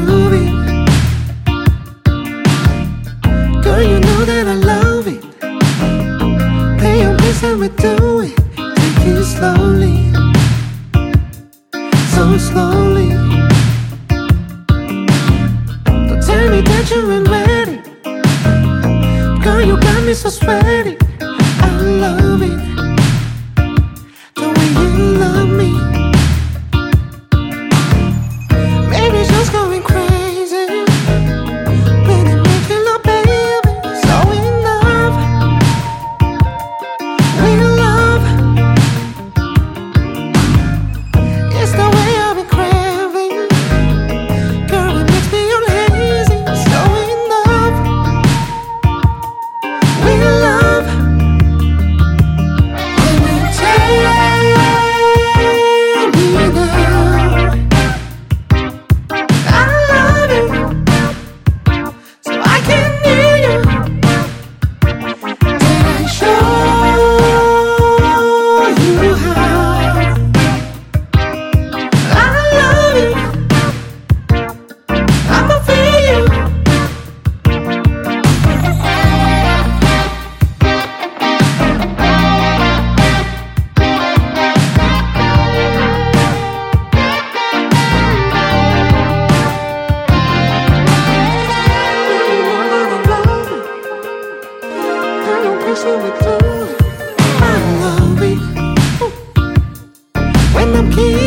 groovy. Girl, you know that I love it. Pay your place and me, do. Take it slowly, so slowly. Don't tell me that you ain't ready. Girl, you got me so sweaty. I love it. When I'm kissing